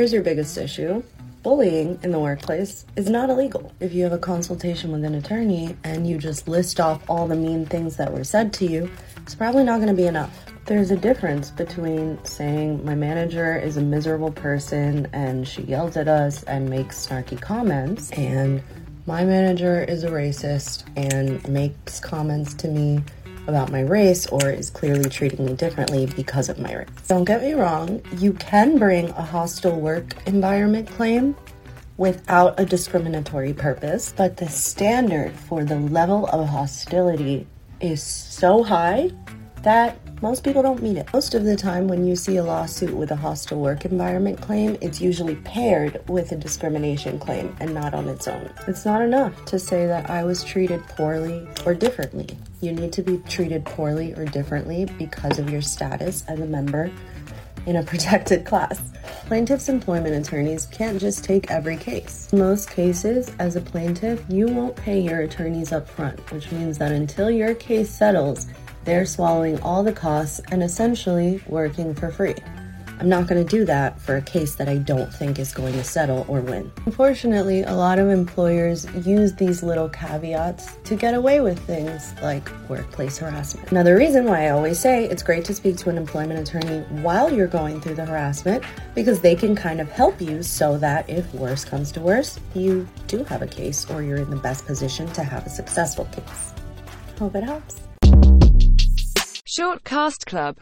Here's your biggest issue bullying in the workplace is not illegal. If you have a consultation with an attorney and you just list off all the mean things that were said to you, it's probably not going to be enough. There's a difference between saying my manager is a miserable person and she yells at us and makes snarky comments, and my manager is a racist and makes comments to me about my race or is clearly treating me differently because of my race. Don't get me wrong, you can bring a hostile work environment claim without a discriminatory purpose, but the standard for the level of hostility is so high that most people don't meet it. Most of the time, when you see a lawsuit with a hostile work environment claim, it's usually paired with a discrimination claim and not on its own. It's not enough to say that I was treated poorly or differently. You need to be treated poorly or differently because of your status as a member in a protected class. Plaintiffs' employment attorneys can't just take every case. In most cases, as a plaintiff, you won't pay your attorneys up front, which means that until your case settles, they're swallowing all the costs and essentially working for free. I'm not going to do that for a case that I don't think is going to settle or win. Unfortunately, a lot of employers use these little caveats to get away with things like workplace harassment. Now, the reason why I always say it's great to speak to an employment attorney while you're going through the harassment because they can kind of help you so that if worse comes to worse, you do have a case or you're in the best position to have a successful case. Hope it helps. Short Cast Club